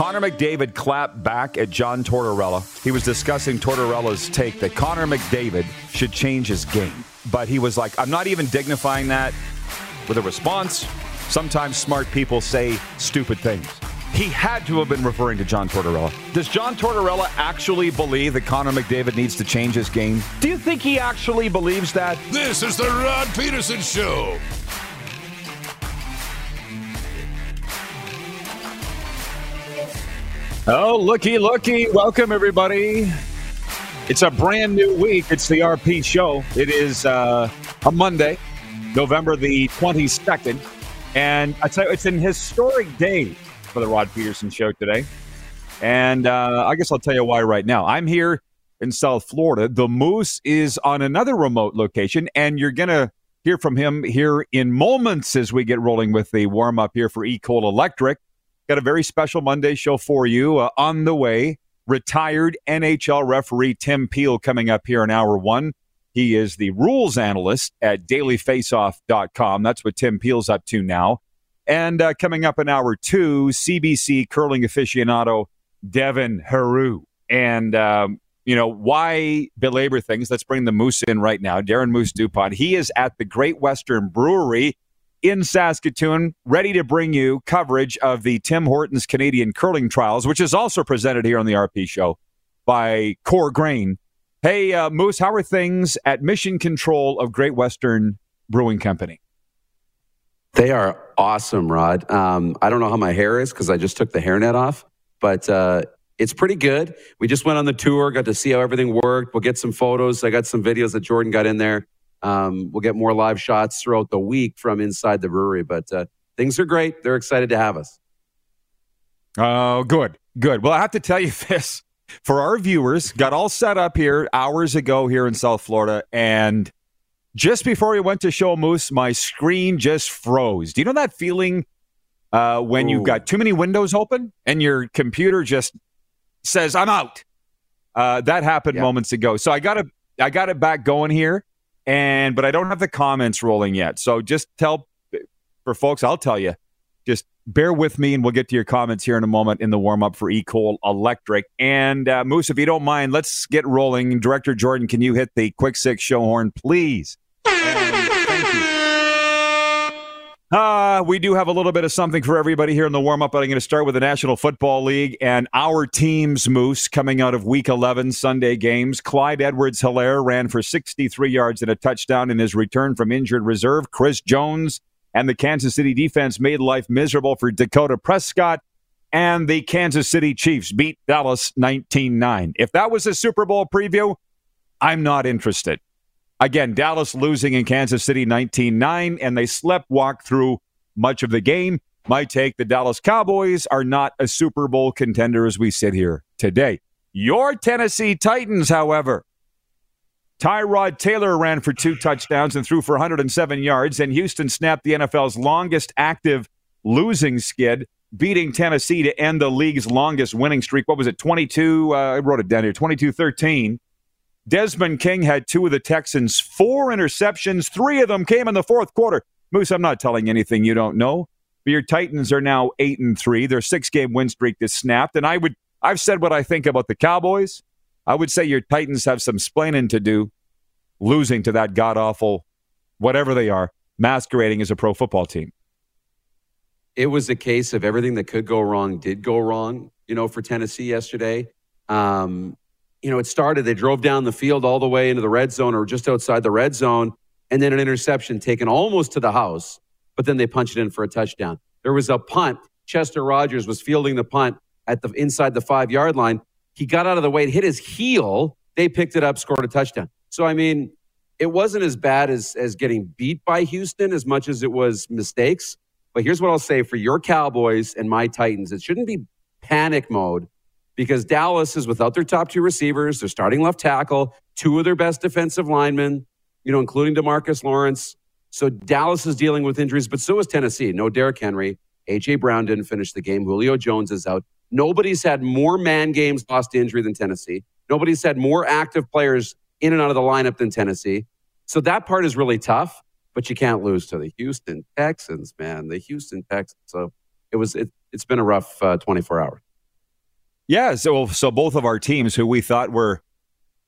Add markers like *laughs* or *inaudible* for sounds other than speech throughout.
Connor McDavid clapped back at John Tortorella. He was discussing Tortorella's take that Connor McDavid should change his game. But he was like, I'm not even dignifying that with a response. Sometimes smart people say stupid things. He had to have been referring to John Tortorella. Does John Tortorella actually believe that Connor McDavid needs to change his game? Do you think he actually believes that? This is the Rod Pedersen Show. Oh, looky, looky. Welcome, everybody. It's a brand new week. It's the RP show. It is uh, a Monday, November the 22nd. And I tell you, it's an historic day for the Rod Pedersen show today. And uh, I guess I'll tell you why right now. I'm here in South Florida. The Moose is on another remote location, and you're going to hear from him here in moments as we get rolling with the warm up here for EECOL Electric. Got a very special Monday show for you uh, on the way. Retired NHL referee Tim Peel coming up here in hour one. He is the rules analyst at dailyfaceoff.com. That's what Tim Peel's up to now. And uh, coming up in hour two, CBC curling aficionado Devin Heroux. And, um, you know, why belabor things? Let's bring the Moose in right now. Darren Moose Dupont. He is at the Great Western Brewery in Saskatoon, ready to bring you coverage of the Tim Hortons Canadian Curling Trials, which is also presented here on the RP Show by Core Grain. Hey, uh, Moose, how are things at Mission Control of Great Western Brewing Company? They are awesome, Rod. Um, I don't know how my hair is because I just took the hairnet off, but uh, it's pretty good. We just went on the tour, got to see how everything worked. We'll get some photos. I got some videos that Jordan got in there. Um, we'll get more live shots throughout the week from inside the brewery, but uh, things are great. They're excited to have us. Oh, good, good. Well, I have to tell you *laughs* this for our viewers, got all set up here hours ago here in South Florida, and just before we went to show Moose, my screen just froze. Do you know that feeling uh, when Ooh. you've got too many windows open and your computer just says, "I'm out"? Uh, that happened moments ago. So I got it. I got it back going here, and but I don't have the comments rolling yet. So just tell for folks, I'll tell you, just bear with me, and we'll get to your comments here in a moment in the warm up for EECOL Electric. And uh, Moose, if you don't mind, let's get rolling. Director Jordan, can you hit the quick six show horn, please? Uh, we do have a little bit of something for everybody here in the warm up, but I'm going to start with the National Football League and our team's Moose coming out of week 11 Sunday games. Clyde Edwards Helaire ran for 63 yards and a touchdown in his return from injured reserve. Chris Jones and the Kansas City defense made life miserable for Dakota Prescott. And the Kansas City Chiefs beat Dallas 19 9. If that was a Super Bowl preview, I'm not interested. Again, Dallas losing in Kansas City 19 9, and they slept walk through much of the game. My take the Dallas Cowboys are not a Super Bowl contender as we sit here today. Your Tennessee Titans, however, Tyrod Taylor ran for two touchdowns and threw for 107 yards, and Houston snapped the NFL's longest active losing skid, beating Tennessee to end the league's longest winning streak. What was it, 22? Uh, I wrote it down here 22 13. Desmond King had two of the Texans' four interceptions. Three of them came in the fourth quarter. Moose, I'm not telling anything you don't know. But your Titans are now eight and three. Their six game win streak is snapped. And I would I've said what I think about the Cowboys. I would say your Titans have some splaining to do, losing to that god awful, whatever they are, masquerading as a pro football team. It was a case of everything that could go wrong did go wrong, you know, for Tennessee yesterday. Um, you know, it started, they drove down the field all the way into the red zone or just outside the red zone, and then an interception taken almost to the house, but then they punched it in for a touchdown. There was a punt. Chester Rogers was fielding the punt at the inside the five yard line. He got out of the way, it hit his heel. They picked it up, scored a touchdown. So, I mean, it wasn't as bad as, as getting beat by Houston as much as it was mistakes. But here's what I'll say for your Cowboys and my Titans it shouldn't be panic mode because Dallas is without their top two receivers, their starting left tackle, two of their best defensive linemen, you know, including Demarcus Lawrence. So Dallas is dealing with injuries, but so is Tennessee. No Derrick Henry. A.J. Brown didn't finish the game. Julio Jones is out. Nobody's had more man games lost to injury than Tennessee. Nobody's had more active players in and out of the lineup than Tennessee. So that part is really tough, but you can't lose to the Houston Texans, man. The Houston Texans. So it was. It, has been a rough uh, 24 hours. Yeah, so so both of our teams who we thought were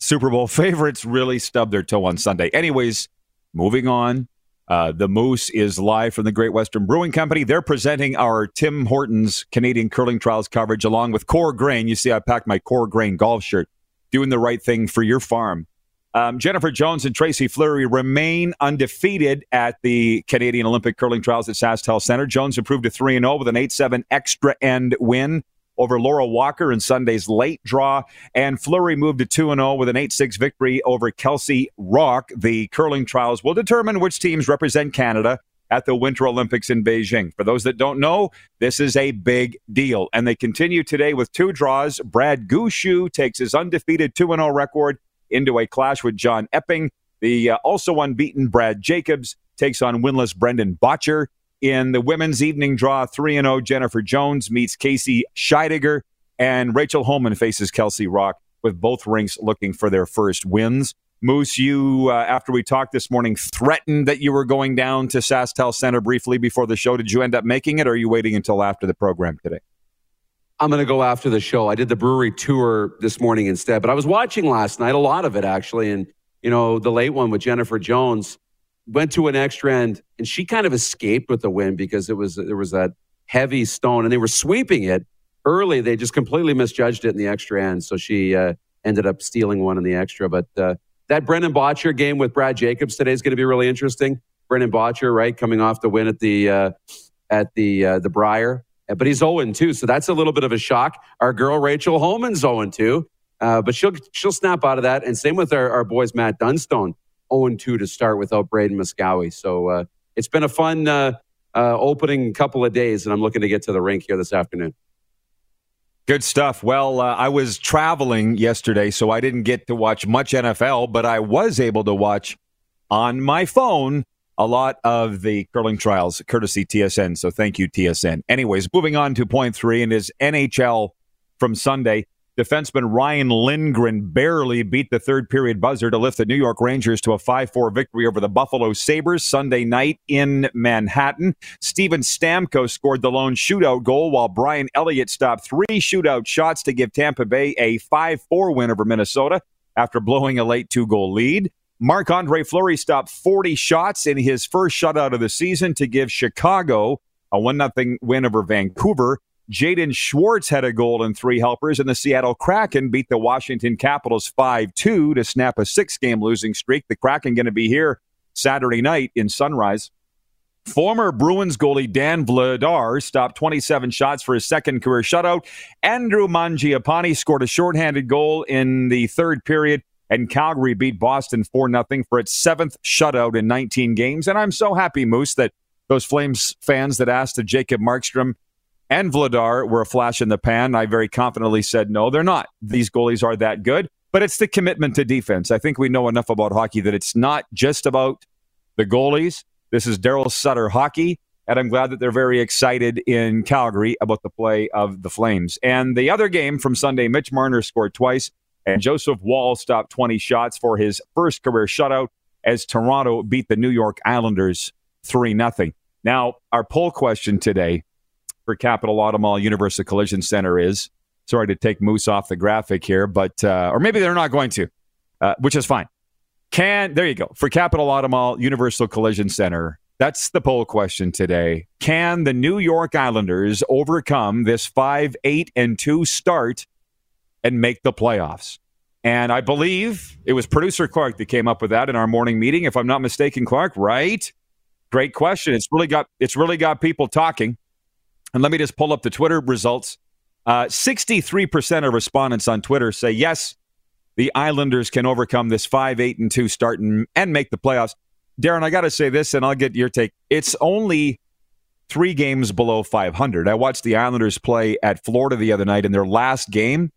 Super Bowl *laughs* favorites really stubbed their toe on Sunday. Anyways, moving on. Uh, the Moose is live from the Great Western Brewing Company. They're presenting our Tim Hortons Canadian Curling Trials coverage along with Core Grain. You see, I packed my Core Grain golf shirt, doing the right thing for your farm. Um, Jennifer Jones and Tracy Fleury remain undefeated at the Canadian Olympic Curling Trials at SaskTel Center. Jones improved to 3 0 with an 8 7 extra end win over Laura Walker in Sunday's late draw. And Fleury moved to 2 0 with an 8 6 victory over Kelsey Rock. The curling trials will determine which teams represent Canada at the Winter Olympics in Beijing. For those that don't know, this is a big deal. And they continue today with two draws. Brad Gushue takes his undefeated 2 0 record into a clash with John Epping. The uh, also unbeaten Brad Jacobs takes on winless Brendan Bottcher. In the women's evening draw, 3 0, Jennifer Jones meets Casey Scheidegger, and Rachel Homan faces Kelsey Rock, with both rinks looking for their first wins. Moose, you, uh, after we talked this morning, threatened that you were going down to SaskTel Center briefly before the show. Did you end up making it, or are you waiting until after the program today? I'm going to go after the show. I did the brewery tour this morning instead, but I was watching last night, a lot of it actually. And, you know, the late one with Jennifer Jones went to an extra end and she kind of escaped with the win because it was, there was that heavy stone and they were sweeping it early. They just completely misjudged it in the extra end. So she uh, ended up stealing one in the extra. But uh, that Brendan Bottcher game with Brad Jacobs today is going to be really interesting. Brendan Bottcher, right, coming off the win at the, uh, at the, uh, the Brier but he's 0 2. So that's a little bit of a shock. Our girl Rachel Homan's 0 2. Uh, but she'll she'll snap out of that. And same with our, our boys, Matt Dunstone, 0 2 to start without Braden Moskowy. So uh, it's been a fun uh, uh, opening couple of days, and I'm looking to get to the rink here this afternoon. Good stuff. Well, uh, I was traveling yesterday, so I didn't get to watch much NFL, but I was able to watch on my phone a lot of the curling trials, courtesy TSN. So thank you, TSN. Anyways, moving on to point three and his NHL from Sunday. Defenseman Ryan Lindgren barely beat the third period buzzer to lift the New York Rangers to a 5 4 victory over the Buffalo Sabres Sunday night in Manhattan. Steven Stamkos scored the lone shootout goal while Brian Elliott stopped three shootout shots to give Tampa Bay a 5 4 win over Minnesota after blowing a late two goal lead. Marc Andre Fleury stopped 40 shots in his first shutout of the season to give Chicago a 1 0 win over Vancouver. Jaden Schwartz had a goal and three helpers, and the Seattle Kraken beat the Washington Capitals 5 2 to snap a six game losing streak. The Kraken going to be here Saturday night in Sunrise. Former Bruins goalie Dan Vladar stopped 27 shots for his second career shutout. Andrew Mangiapane scored a shorthanded goal in the third period and Calgary beat Boston 4 0 for its seventh shutout in 19 games. And I'm so happy, Moose, that those Flames fans that asked if Jacob Markstrom and Vladar were a flash in the pan, I very confidently said no, they're not. These goalies are that good, but it's the commitment to defense. I think we know enough about hockey that it's not just about the goalies. This is Daryl Sutter hockey. And I'm glad that they're very excited in Calgary about the play of the Flames. And the other game from Sunday, Mitch Marner scored twice. And Joseph Woll stopped 20 shots for his first career shutout as Toronto beat the New York Islanders 3 0. Now, our poll question today for Capital Automall Universal Collision Center is sorry to take Moose off the graphic here, but, uh, or maybe they're not going to, uh, which is fine. Can, there you go, for Capital Automall Universal Collision Center, that's the poll question today. Can the New York Islanders overcome this 5 8 and 2 start and make the playoffs. And I believe it was producer Clark that came up with that in our morning meeting, if I'm not mistaken, Clark, right? Great question. It's really got it's really got people talking. And let me just pull up the Twitter results. Uh, 63% of respondents on Twitter say yes, the Islanders can overcome this 5 8 and 2 start and, and make the playoffs. Darren, I got to say this, and I'll get your take. It's only three games below 500. I watched the Islanders play at Florida the other night in their last game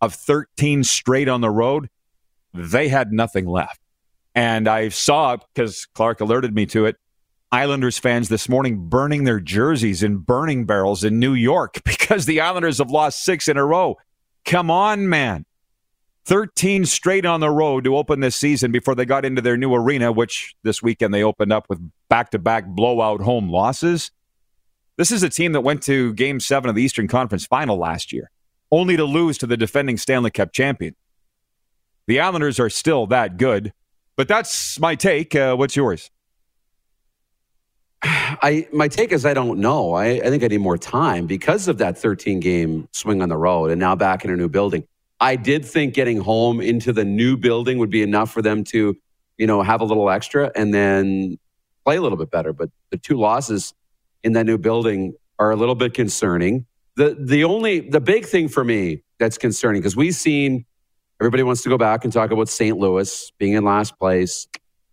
of 13 straight on the road, they had nothing left. And I saw, it because Clark alerted me to it, Islanders fans this morning burning their jerseys in burning barrels in New York *laughs* because the Islanders have lost six in a row. Come on, man. 13 straight on the road to open this season before they got into their new arena, which this weekend they opened up with back to back blowout home losses. This is a team that went to game seven of the Eastern Conference final last year. only to lose to the defending Stanley Cup champion. The Islanders are still that good, but that's my take. Uh, what's yours? I my take is I don't know. I, I think I need more time because of that 13 game swing on the road and now back in a new building. I did think getting home into the new building would be enough for them to, you know, have a little extra and then play a little bit better. But the two losses in that new building are a little bit concerning. The the only the big thing for me that's concerning because we've seen everybody wants to go back and talk about St. Louis being in last place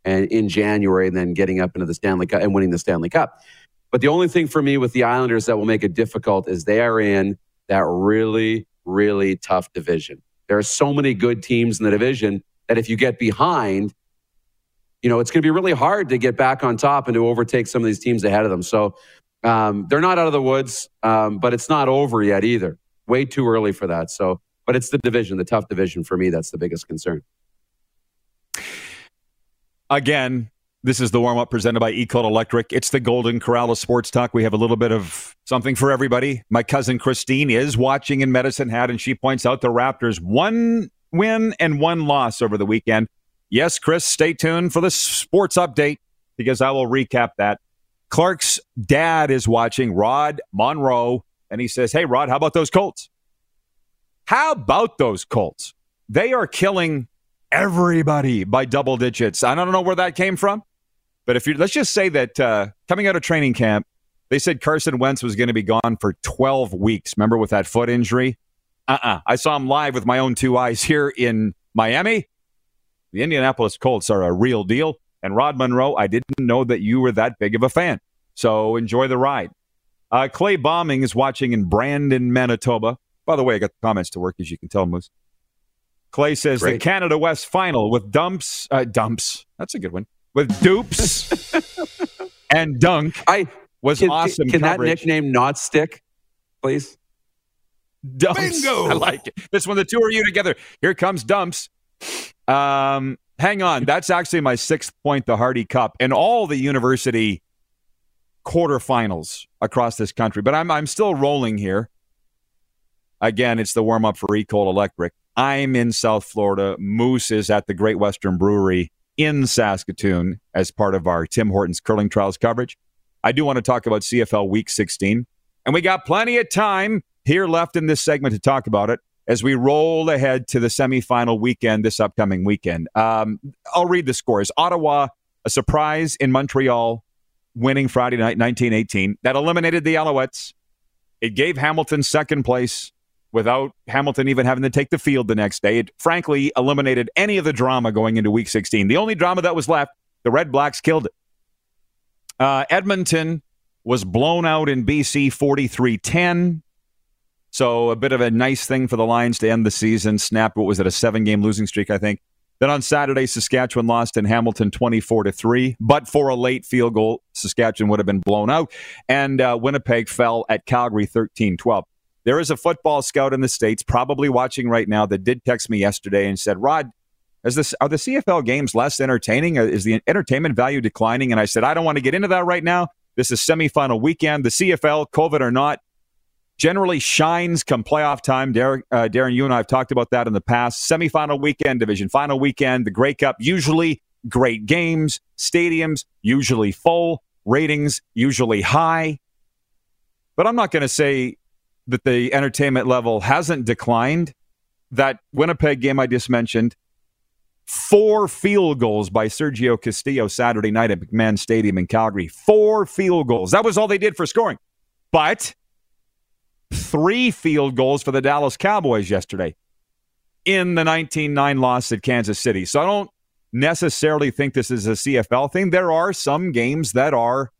and in January and then getting up into the Stanley Cup and winning the Stanley Cup. But the only thing for me with the Islanders that will make it difficult is they are in that really, really tough division. There are so many good teams in the division that if you get behind, you know, it's going to be really hard to get back on top and to overtake some of these teams ahead of them. So um, they're not out of the woods, um, but it's not over yet either. Way too early for that. So, but it's the division, the tough division for me. That's the biggest concern. Again, this is the warm up presented by EECOL Electric. It's the Golden Corral of Sports Talk. We have a little bit of something for everybody. My cousin Christine is watching in Medicine Hat, and she points out the Raptors one win and one loss over the weekend. Yes, Chris, stay tuned for the sports update because I will recap that. Clark's dad is watching, Rod Monroe, and he says, Hey, Rod, how about those Colts? How about those Colts? They are killing everybody by double digits. I don't know where that came from, but if you let's just say that uh, coming out of training camp, they said Carson Wentz was going to be gone for 12 weeks. Remember with that foot injury? Uh-uh. I saw him live with my own two eyes here in Miami. The Indianapolis Colts are a real deal. And Rod Monroe, I didn't know that you were that big of a fan. So enjoy the ride. Uh, Clay Bombing is watching in Brandon, Manitoba. By the way, I got the comments to work, as you can tell, Moose. Clay says Great. the Canada West final with dumps, uh, dumps. That's a good one. With dupes *laughs* and dunk. I was can, awesome. Can, can that nickname not stick, please? Dumps. Bingo. *laughs* I like it. This one, the two of you together. Here comes dumps. Um, hang on. That's actually my sixth point, the Hardy Cup, and all the university quarterfinals across this country. But I'm I'm still rolling here. Again, it's the warm up for EECOL Electric. I'm in South Florida. Moose is at the Great Western Brewery in Saskatoon as part of our Tim Hortons curling trials coverage. I do want to talk about CFL Week 16, and we got plenty of time here left in this segment to talk about it as we roll ahead to the semifinal weekend this upcoming weekend. Um, I'll read the scores. Ottawa, a surprise in Montreal, winning Friday night 1918. That eliminated the Alouettes. It gave Hamilton second place without Hamilton even having to take the field the next day. It frankly eliminated any of the drama going into week 16. The only drama that was left, the Red Blacks killed it. Uh, Edmonton was blown out in BC 43 10. So a bit of a nice thing for the Lions to end the season. Snap, what was it, a seven game losing streak, I think. Then on Saturday, Saskatchewan lost in Hamilton 24 to 3. But for a late field goal, Saskatchewan would have been blown out. And uh, Winnipeg fell at Calgary 13 12. There is a football scout in the States probably watching right now that did text me yesterday and said, Rod, is this, are the CFL games less entertaining? Uh, is the entertainment value declining? And I said, I don't want to get into that right now. This is semifinal weekend. The CFL, COVID or not, generally shines come playoff time. Darren, uh, Darren, you and I have talked about that in the past. Semifinal weekend, division final weekend, the Grey Cup, usually great games, stadiums usually full, ratings usually high. But I'm not going to say that the entertainment level hasn't declined. That Winnipeg game I just mentioned, four field goals by Sergio Castillo Saturday night at McMahon Stadium in Calgary. Four field goals. That was all they did for scoring. But three field goals for the Dallas Cowboys yesterday in the 19 9 loss at Kansas City. So I don't necessarily think this is a CFL thing. There are some games that are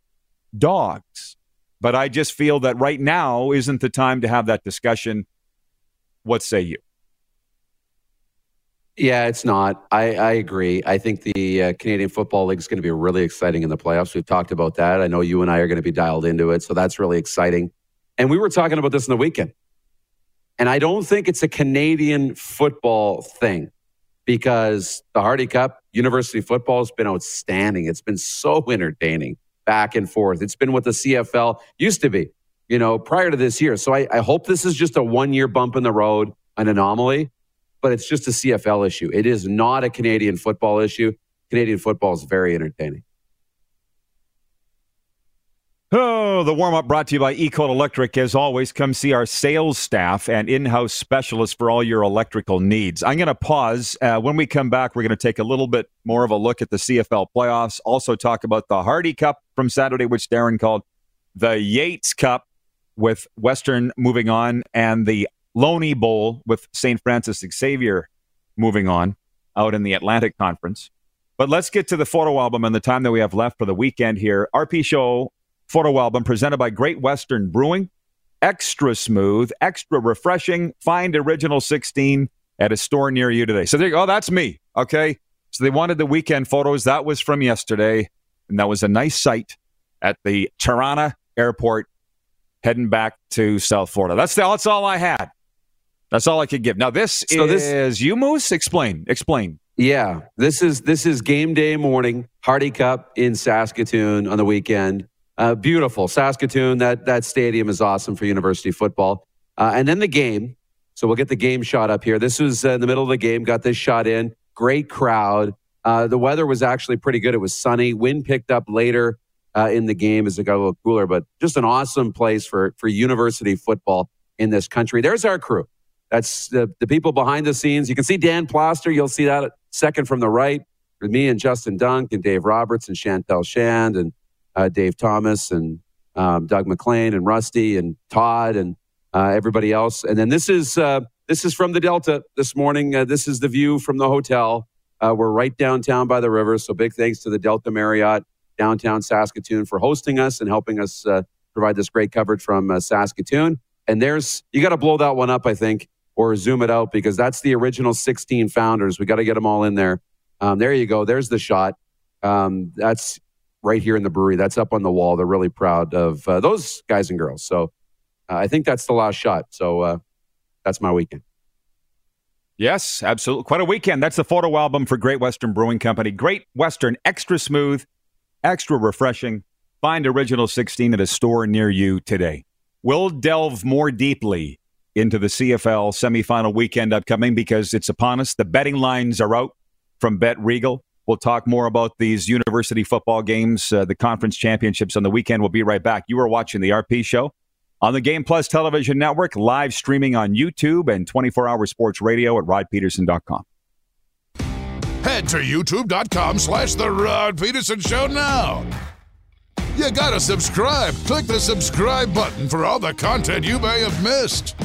dogs. But I just feel that right now isn't the time to have that discussion. What say you? Yeah, it's not. I, I agree. I think the uh, Canadian Football League is going to be really exciting in the playoffs. We've talked about that. I know you and I are going to be dialed into it. So that's really exciting. And we were talking about this in the weekend. And I don't think it's a Canadian football thing because the Hardy Cup, university football has been outstanding. It's been so entertaining back and forth. It's been what the CFL used to be. you know, prior to this year. So I, I hope this is just a one year bump in the road, an anomaly, but it's just a CFL issue. It is not a Canadian football issue. Canadian football is very entertaining. Oh, the warm up brought to you by EECOL Electric. As always, come see our sales staff and in house specialists for all your electrical needs. I'm going to pause. Uh, when we come back, we're going to take a little bit more of a look at the CFL playoffs, also talk about the Hardy Cup from Saturday, which Darren called the Yates Cup with Western moving on, and the Loney Bowl with St. Francis Xavier moving on out in the Atlantic Conference. But let's get to the photo album and the time that we have left for the weekend here. RP Show photo album presented by Great Western Brewing. Extra smooth, extra refreshing. Find Original 16 at a store near you today. So there you go. Oh, that's me. Okay. So they wanted the weekend photos. That was from yesterday. And that was a nice sight at the Toronto airport heading back to South Florida. That's, the, that's all I had. That's all I could give. Now this so is this, you Moose. Explain. Explain. Yeah, this is this is game day morning. Hardy Cup in Saskatoon on the weekend. Uh, beautiful. Saskatoon, that, that stadium is awesome for university football. Uh, and then the game. So we'll get the game shot up here. This was uh, in the middle of the game, got this shot in. Great crowd. Uh, the weather was actually pretty good. It was sunny. Wind picked up later uh, in the game as it got a little cooler, but just an awesome place for, for university football in this country. There's our crew. That's the, the people behind the scenes. You can see Dan Plaster. You'll see that second from the right with me and Justin Dunk and Dave Roberts and Chantel Shand and uh, Dave Thomas and um, Doug McLean and Rusty and Todd and uh, everybody else. And then this is uh, this is from the Delta this morning. Uh, this is the view from the hotel. Uh, we're right downtown by the river, so big thanks to the Delta Marriott downtown Saskatoon for hosting us and helping us uh, provide this great coverage from Saskatoon. And there's you got to blow that one up, I think, or zoom it out because that's the original 16 founders. We got to get them all in there. Um, there you go. There's the shot. Um, that's right here in the brewery. That's up on the wall. They're really proud of uh, those guys and girls. So uh, I think that's the last shot. So uh, that's my weekend. Yes, absolutely. Quite a weekend. That's the photo album for Great Western Brewing Company. Great Western, extra smooth, extra refreshing. Find Original 16 at a store near you today. We'll delve more deeply into the CFL semifinal weekend upcoming because it's upon us. The betting lines are out from Bet Regal. We'll talk more about these university football games, uh, the conference championships on the weekend. We'll be right back. You are watching the RP Show on the Game Plus Television Network, live streaming on YouTube and 24 hour sports radio at rodpedersen.com. Head to youtube.com slash The Rod Pedersen Show now. You gotta subscribe. Click the subscribe button for all the content you may have missed.